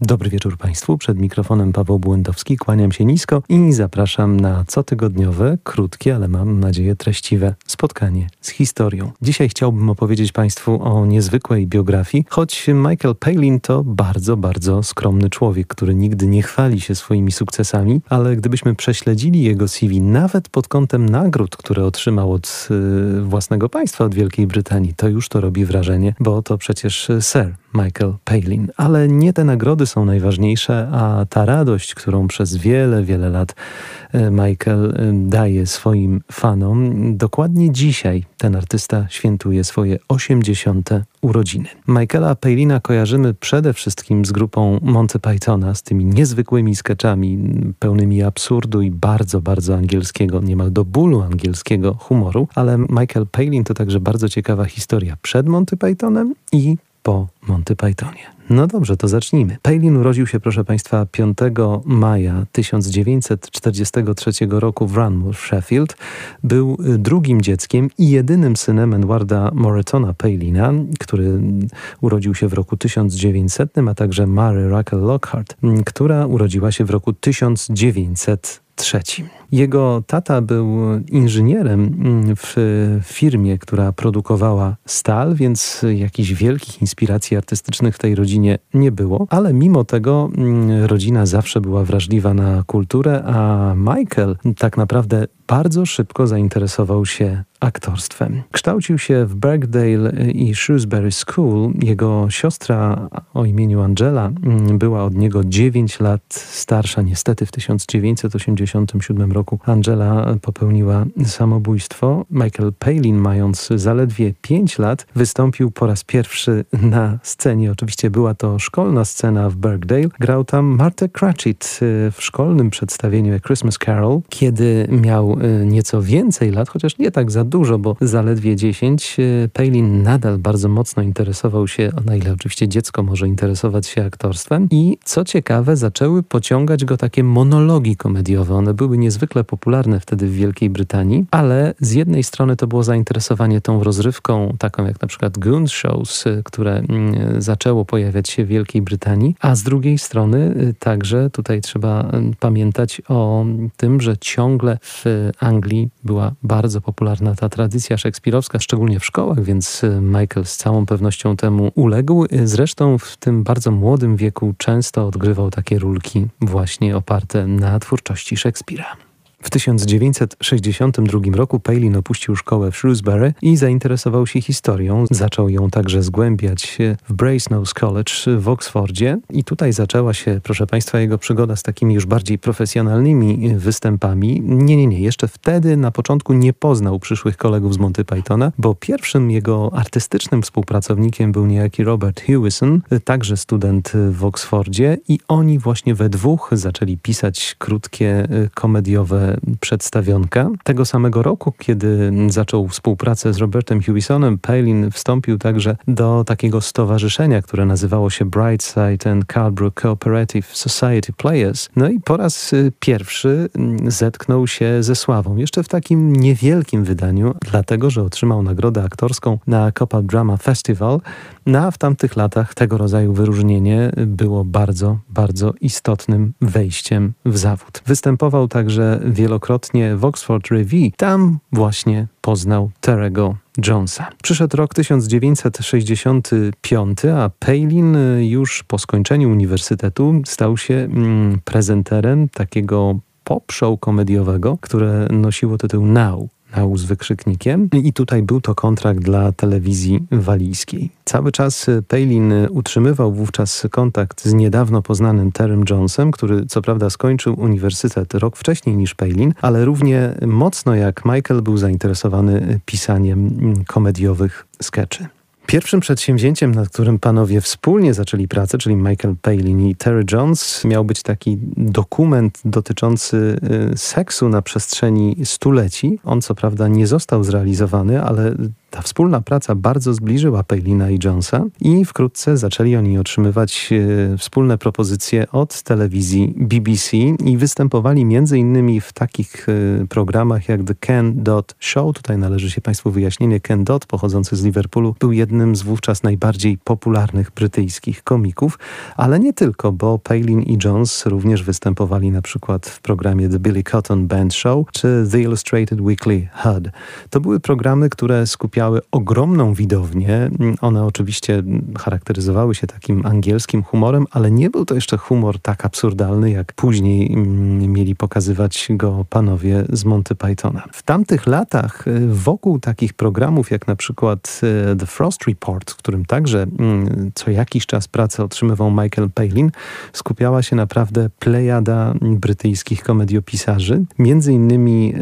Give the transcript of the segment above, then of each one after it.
Dobry wieczór Państwu. Przed mikrofonem Paweł Błędowski. Kłaniam się nisko i zapraszam na cotygodniowe, krótkie, ale mam nadzieję treściwe spotkanie z historią. Dzisiaj chciałbym opowiedzieć Państwu o niezwykłej biografii, choć Michael Palin to bardzo, bardzo skromny człowiek, który nigdy nie chwali się swoimi sukcesami, ale gdybyśmy prześledzili jego CV nawet pod kątem nagród, które otrzymał od y, własnego państwa, od Wielkiej Brytanii, to już to robi wrażenie, bo to przecież Sir Michael Palin. Ale nie te nagrody są najważniejsze, a ta radość, którą przez wiele, wiele lat e, Michael e, daje swoim fanom. Dokładnie dzisiaj ten artysta świętuje swoje 80. urodziny. Michaela Palina kojarzymy przede wszystkim z grupą Monty Pythona, z tymi niezwykłymi sketchami pełnymi absurdu i bardzo, bardzo angielskiego, niemal do bólu angielskiego humoru, ale Michael Palin to także bardzo ciekawa historia przed Monty Pythonem i po Monty Pythonie. No dobrze, to zacznijmy. Palin urodził się, proszę Państwa, 5 maja 1943 roku w Ranmore, Sheffield. Był drugim dzieckiem i jedynym synem Edwarda Moretona Palina, który urodził się w roku 1900, a także Mary Raquel Lockhart, która urodziła się w roku 1900 trzecim. Jego tata był inżynierem mm, w firmie, która produkowała stal, więc jakichś wielkich inspiracji artystycznych w tej rodzinie nie było, ale mimo tego mm, rodzina zawsze była wrażliwa na kulturę, a Michael tak naprawdę bardzo szybko zainteresował się aktorstwem. Kształcił się w Bergdale i Shrewsbury School. Jego siostra o imieniu Angela mm, była od niego 9 lat starsza. Niestety w 1987 roku Angela popełniła samobójstwo. Michael Palin, mając zaledwie 5 lat, wystąpił po raz pierwszy na scenie. Oczywiście była to szkolna scena w Bergdale. Grał tam Martha Cratchit y, w szkolnym przedstawieniu A Christmas Carol. Kiedy miał y, nieco więcej lat, chociaż nie tak za dużo, bo zaledwie 10, y, Palin nadal bardzo mocno interesował się, na ile oczywiście dziecko może interesować się aktorstwem i co ciekawe, zaczęły pociągać go takie monologi komediowe. One były niezwykle popularne wtedy w Wielkiej Brytanii, ale z jednej strony to było zainteresowanie tą rozrywką, taką jak na przykład Goon Shows, y, które mm, zaczęło pojawiać się w Wielkiej Brytanii, a z drugiej strony także tutaj trzeba pamiętać o tym, że ciągle w Anglii była bardzo popularna ta tradycja szekspirowska, szczególnie w szkołach, więc Michael z całą pewnością temu uległ. Zresztą w tym bardzo młodym wieku często odgrywał takie rulki właśnie oparte na twórczości Szekspira. W 1962 roku Palin opuścił szkołę w Shrewsbury i zainteresował się historią. Zaczął ją także zgłębiać w Brasenose College w Oxfordzie i tutaj zaczęła się, proszę Państwa, jego przygoda z takimi już bardziej profesjonalnymi występami. Nie, nie, nie. Jeszcze wtedy na początku nie poznał przyszłych kolegów z Monty Pythona, bo pierwszym jego artystycznym współpracownikiem był niejaki Robert Hewison, także student w Oxfordzie i oni właśnie we dwóch zaczęli pisać krótkie, komediowe przedstawionka. Tego samego roku, kiedy zaczął współpracę z Robertem Hewisonem, Palin wstąpił także do takiego stowarzyszenia, które nazywało się Brightside and Cardbrook Cooperative Society Players. No i po raz y, pierwszy mm, zetknął się ze sławą. Jeszcze w takim niewielkim wydaniu, dlatego, że otrzymał nagrodę aktorską na Copa Drama Festival. No a w tamtych latach tego rodzaju wyróżnienie było bardzo, bardzo istotnym wejściem w zawód. Występował także wielokrotnie w Oxford Review. Tam właśnie poznał Terego Jonesa. Przyszedł rok 1965, a Palin już po skończeniu uniwersytetu stał się mm, prezenterem takiego pop show komediowego, które nosiło tytuł Now z wykrzyknikiem i tutaj był to kontrakt dla telewizji walijskiej. Cały czas Palin utrzymywał wówczas kontakt z niedawno poznanym Terrym Jonesem, który co prawda skończył uniwersytet rok wcześniej niż Palin, ale równie mocno jak Michael był zainteresowany pisaniem komediowych skeczy. Pierwszym przedsięwzięciem, nad którym panowie wspólnie zaczęli pracę, czyli Michael Palin i Terry Jones, miał być taki dokument dotyczący y, seksu na przestrzeni stuleci. On co prawda nie został zrealizowany, ale Ta wspólna praca bardzo zbliżyła Palina i Jonesa i wkrótce zaczęli oni otrzymywać e, wspólne propozycje od telewizji BBC i występowali innymi w takich e, programach jak The Ken Dot Show. Tutaj należy się Państwu wyjaśnienie. Ken Dot, pochodzący z Liverpoolu, był jednym z wówczas najbardziej popularnych brytyjskich komików, ale nie tylko, bo Palin i Jones również występowali na przykład w programie The Billy Cotton Band Show czy The Illustrated Weekly HUD. To były programy, które skupiały ogromną widownię. One oczywiście charakteryzowały się takim angielskim humorem, ale nie był to jeszcze humor tak absurdalny, jak później mm, mieli pokazywać go panowie z Monty Pythona. W tamtych latach y, wokół takich programów, jak na przykład y, The Frost Report, w którym także mm, co jakiś czas pracę otrzymywał Michael Palin, skupiała się naprawdę plejada brytyjskich komediopisarzy, między innymi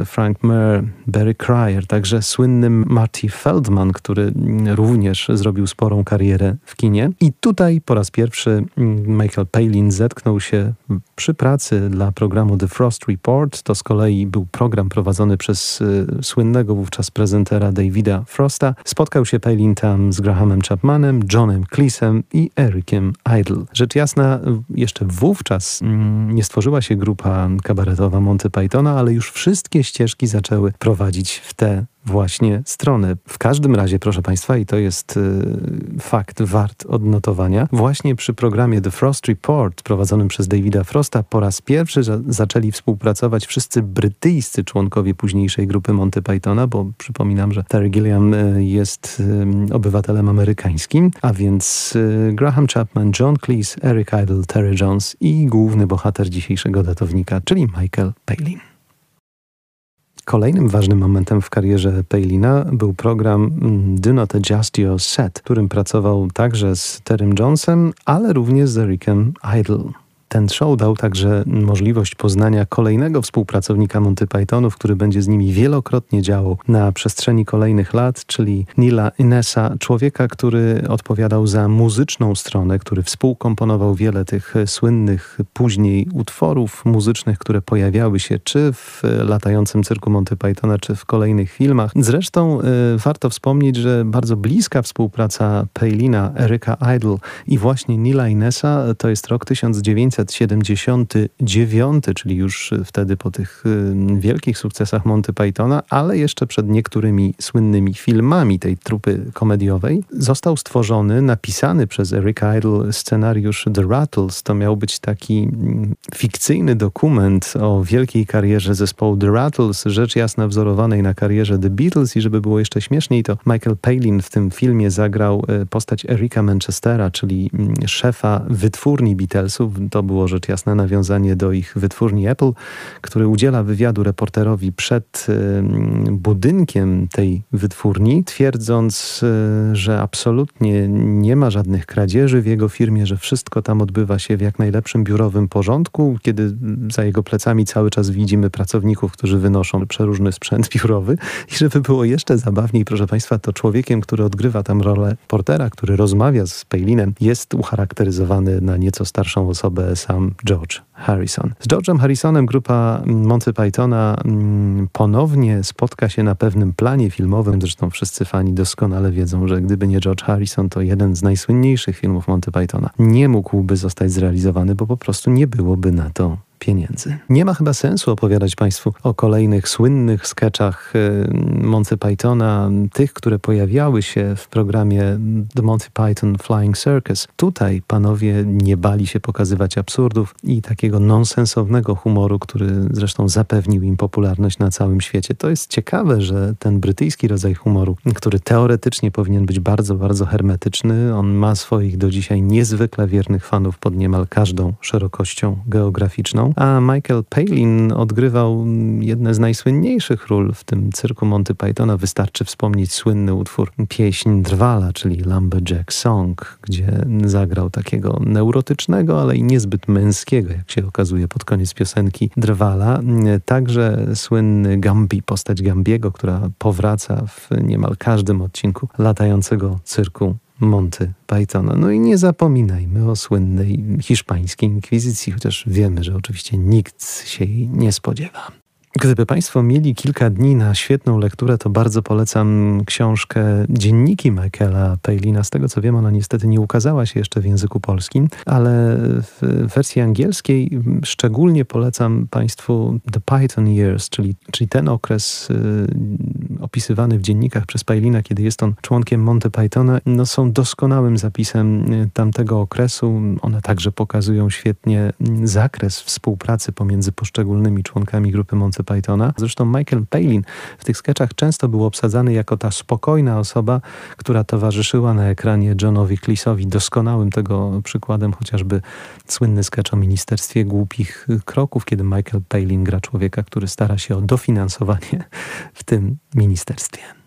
y, Frank Mer, Barry Cryer, także słynnym Marty Feldman, który również zrobił sporą karierę w kinie. I tutaj po raz pierwszy Michael Palin zetknął się przy pracy dla programu The Frost Report. To z kolei był program prowadzony przez y, słynnego wówczas prezentera Davida Frosta. Spotkał się Palin tam z Grahamem Chapmanem, Johnem Cleesem i Ericiem Idle. Rzecz jasna, jeszcze wówczas mm, nie stworzyła się grupa kabaretowa Monty Pythona, ale już wszystkie ścieżki zaczęły prowadzić w tę właśnie stronę. W każdym razie, proszę Państwa, i to jest y, fakt wart odnotowania, właśnie przy programie The Frost Report prowadzonym przez Davida Frosta po raz pierwszy za zaczęli współpracować wszyscy brytyjscy członkowie późniejszej grupy Monty Pythona, bo przypominam, że Terry Gilliam y, jest y, obywatelem amerykańskim, a więc y, Graham Chapman, John Cleese, Eric Idle, Terry Jones i główny bohater dzisiejszego datownika, czyli Michael Palin. Kolejnym ważnym momentem w karierze Palina był program mm, Do Not Adjust Your Set, którym pracował także z Terrym Jonesem, ale również z Ericem Idle. Ten show dał także możliwość poznania kolejnego współpracownika Monty Pythonów, który będzie z nimi wielokrotnie działał na przestrzeni kolejnych lat, czyli Nila Inesa, człowieka, który odpowiadał za muzyczną stronę, który współkomponował wiele tych słynnych później utworów muzycznych, które pojawiały się czy w latającym cyrku Monty Pythona, czy w kolejnych filmach. Zresztą y, warto wspomnieć, że bardzo bliska współpraca Paylina, Eryka Idle i właśnie Nila Inesa to jest rok 1900 1979, czyli już wtedy po tych y, wielkich sukcesach Monty Pythona, ale jeszcze przed niektórymi słynnymi filmami tej trupy komediowej, został stworzony, napisany przez Eric Idle scenariusz The Rattles. To miał być taki mm, fikcyjny dokument o wielkiej karierze zespołu The Rattles, rzecz jasna wzorowanej na karierze The Beatles i żeby było jeszcze śmieszniej, to Michael Palin w tym filmie zagrał y, postać Erika Manchestera, czyli mm, szefa wytwórni Beatlesów. To było rzecz jasna nawiązanie do ich wytwórni Apple, który udziela wywiadu reporterowi przed budynkiem tej wytwórni, twierdząc, e, że absolutnie nie ma żadnych kradzieży w jego firmie, że wszystko tam odbywa się w jak najlepszym biurowym porządku, kiedy za jego plecami cały czas widzimy pracowników, którzy wynoszą przeróżny sprzęt biurowy. I żeby było jeszcze zabawniej, proszę Państwa, to człowiekiem, który odgrywa tam rolę portera, który rozmawia z Palinem, jest ucharakteryzowany na nieco starszą osobę sam George Harrison. Z George'em Harrisonem grupa Monty Pythona mm, ponownie spotka się na pewnym planie filmowym. Zresztą wszyscy fani doskonale wiedzą, że gdyby nie George Harrison, to jeden z najsłynniejszych filmów Monty Pythona nie mógłby zostać zrealizowany, bo po prostu nie byłoby na to pieniędzy. Nie ma chyba sensu opowiadać Państwu o kolejnych słynnych sketchach y, Monty Pythona, tych, które pojawiały się w programie The Monty Python Flying Circus. Tutaj panowie nie bali się pokazywać absurdów i takiego nonsensownego humoru, który zresztą zapewnił im popularność na całym świecie. To jest ciekawe, że ten brytyjski rodzaj humoru, który teoretycznie powinien być bardzo, bardzo hermetyczny, on ma swoich do dzisiaj niezwykle wiernych fanów pod niemal każdą szerokością geograficzną a Michael Palin odgrywał jedne z najsłynniejszych ról w tym cyrku Monty Pythona. Wystarczy wspomnieć słynny utwór Pieśń Drwala, czyli Lumberjack Song, gdzie zagrał takiego neurotycznego, ale i niezbyt męskiego, jak się okazuje pod koniec piosenki Drwala. Także słynny Gambi, postać Gambiego, która powraca w niemal każdym odcinku latającego cyrku Monty Pythona. No i nie zapominajmy o słynnej hiszpańskiej inkwizycji, chociaż wiemy, że oczywiście nikt się jej nie spodziewa. Gdyby Państwo mieli kilka dni na świetną lekturę, to bardzo polecam książkę Dzienniki Michaela Palina. Z tego co wiem, ona niestety nie ukazała się jeszcze w języku polskim, ale w wersji angielskiej szczególnie polecam Państwu The Python Years, czyli, czyli ten okres y, opisywany w dziennikach przez Palina, kiedy jest on członkiem Monty Pythona, no, są doskonałym zapisem y, tamtego okresu. One także pokazują świetnie zakres współpracy pomiędzy poszczególnymi członkami grupy Monty Pythona. Zresztą Michael Palin w tych sketchach często był obsadzany jako ta spokojna osoba, która towarzyszyła na ekranie Johnowi Cleese'owi. Doskonałym tego przykładem chociażby słynny sketch o Ministerstwie Głupich Kroków, kiedy Michael Palin gra człowieka, który stara się o dofinansowanie w tym ministerstwie.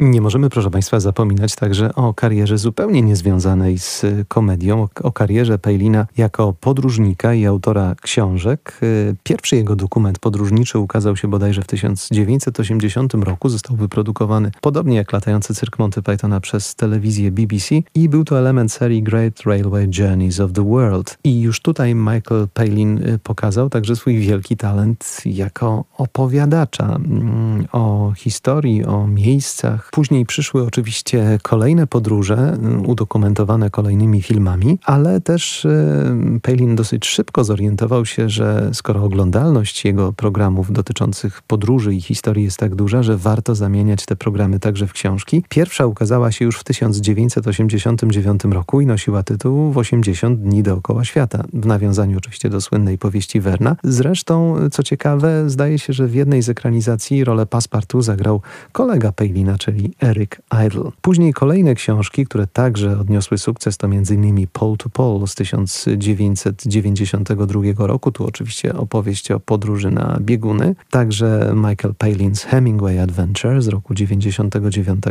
Nie możemy, proszę Państwa, zapominać także o karierze zupełnie niezwiązanej z komedią, o karierze Pejlina jako podróżnika i autora książek. Pierwszy jego dokument podróżniczy ukazał się bodajże w 1980 roku. Został wyprodukowany podobnie jak latający cyrk Monty Pythona przez telewizję BBC i był to element serii Great Railway Journeys of the World. I już tutaj Michael Palin pokazał także swój wielki talent jako opowiadacza mm, o historii, o miejscach, Później przyszły oczywiście kolejne podróże, mm, udokumentowane kolejnymi filmami, ale też y, Palin dosyć szybko zorientował się, że skoro oglądalność jego programów dotyczących podróży i historii jest tak duża, że warto zamieniać te programy także w książki. Pierwsza ukazała się już w 1989 roku i nosiła tytuł W 80 dni dookoła świata, w nawiązaniu oczywiście do słynnej powieści Werna. Zresztą, co ciekawe, zdaje się, że w jednej z ekranizacji rolę Passepartout zagrał kolega Palina, czyli czyli Eric Idle. Później kolejne książki, które także odniosły sukces, to m.in. Pole to Pole z 1992 roku. Tu oczywiście opowieść o podróży na bieguny. Także Michael Palin's Hemingway Adventure z roku 99.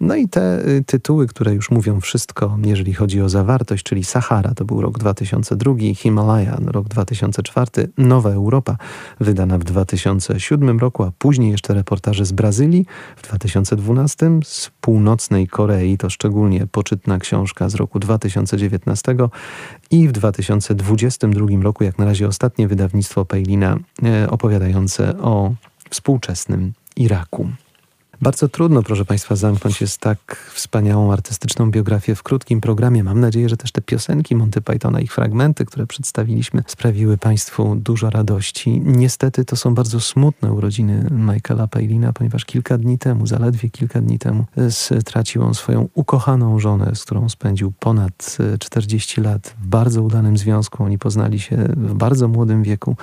No i te y, tytuły, które już mówią wszystko, jeżeli chodzi o zawartość, czyli Sahara, to był rok 2002, Himalaya, rok 2004, Nowa Europa, wydana w 2007 roku, a później jeszcze reportaże z Brazylii w 2012 2012 z północnej Korei, to szczególnie poczytna książka z roku 2019 i w 2022 roku, jak na razie ostatnie wydawnictwo Pejlina e, opowiadające o współczesnym Iraku. Bardzo trudno, proszę Państwa, zamknąć jest tak wspaniałą artystyczną biografię w krótkim programie. Mam nadzieję, że też te piosenki Monty Pythona, ich fragmenty, które przedstawiliśmy, sprawiły Państwu dużo radości. Niestety to są bardzo smutne urodziny Michaela Palina, ponieważ kilka dni temu, zaledwie kilka dni temu, stracił on swoją ukochaną żonę, z którą spędził ponad 40 lat w bardzo udanym związku. Oni poznali się w bardzo młodym wieku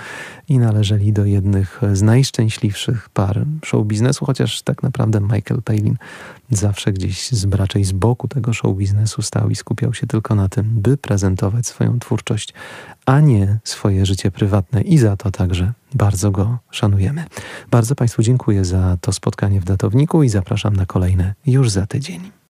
i należeli do jednych z najszczęśliwszych par show biznesu, chociaż tak naprawdę naprawdę Michael Palin zawsze gdzieś z, raczej z boku tego show biznesu stał i skupiał się tylko na tym, by prezentować swoją twórczość, a nie swoje życie prywatne i za to także bardzo go szanujemy. Bardzo Państwu dziękuję za to spotkanie w datowniku i zapraszam na kolejne już za tydzień.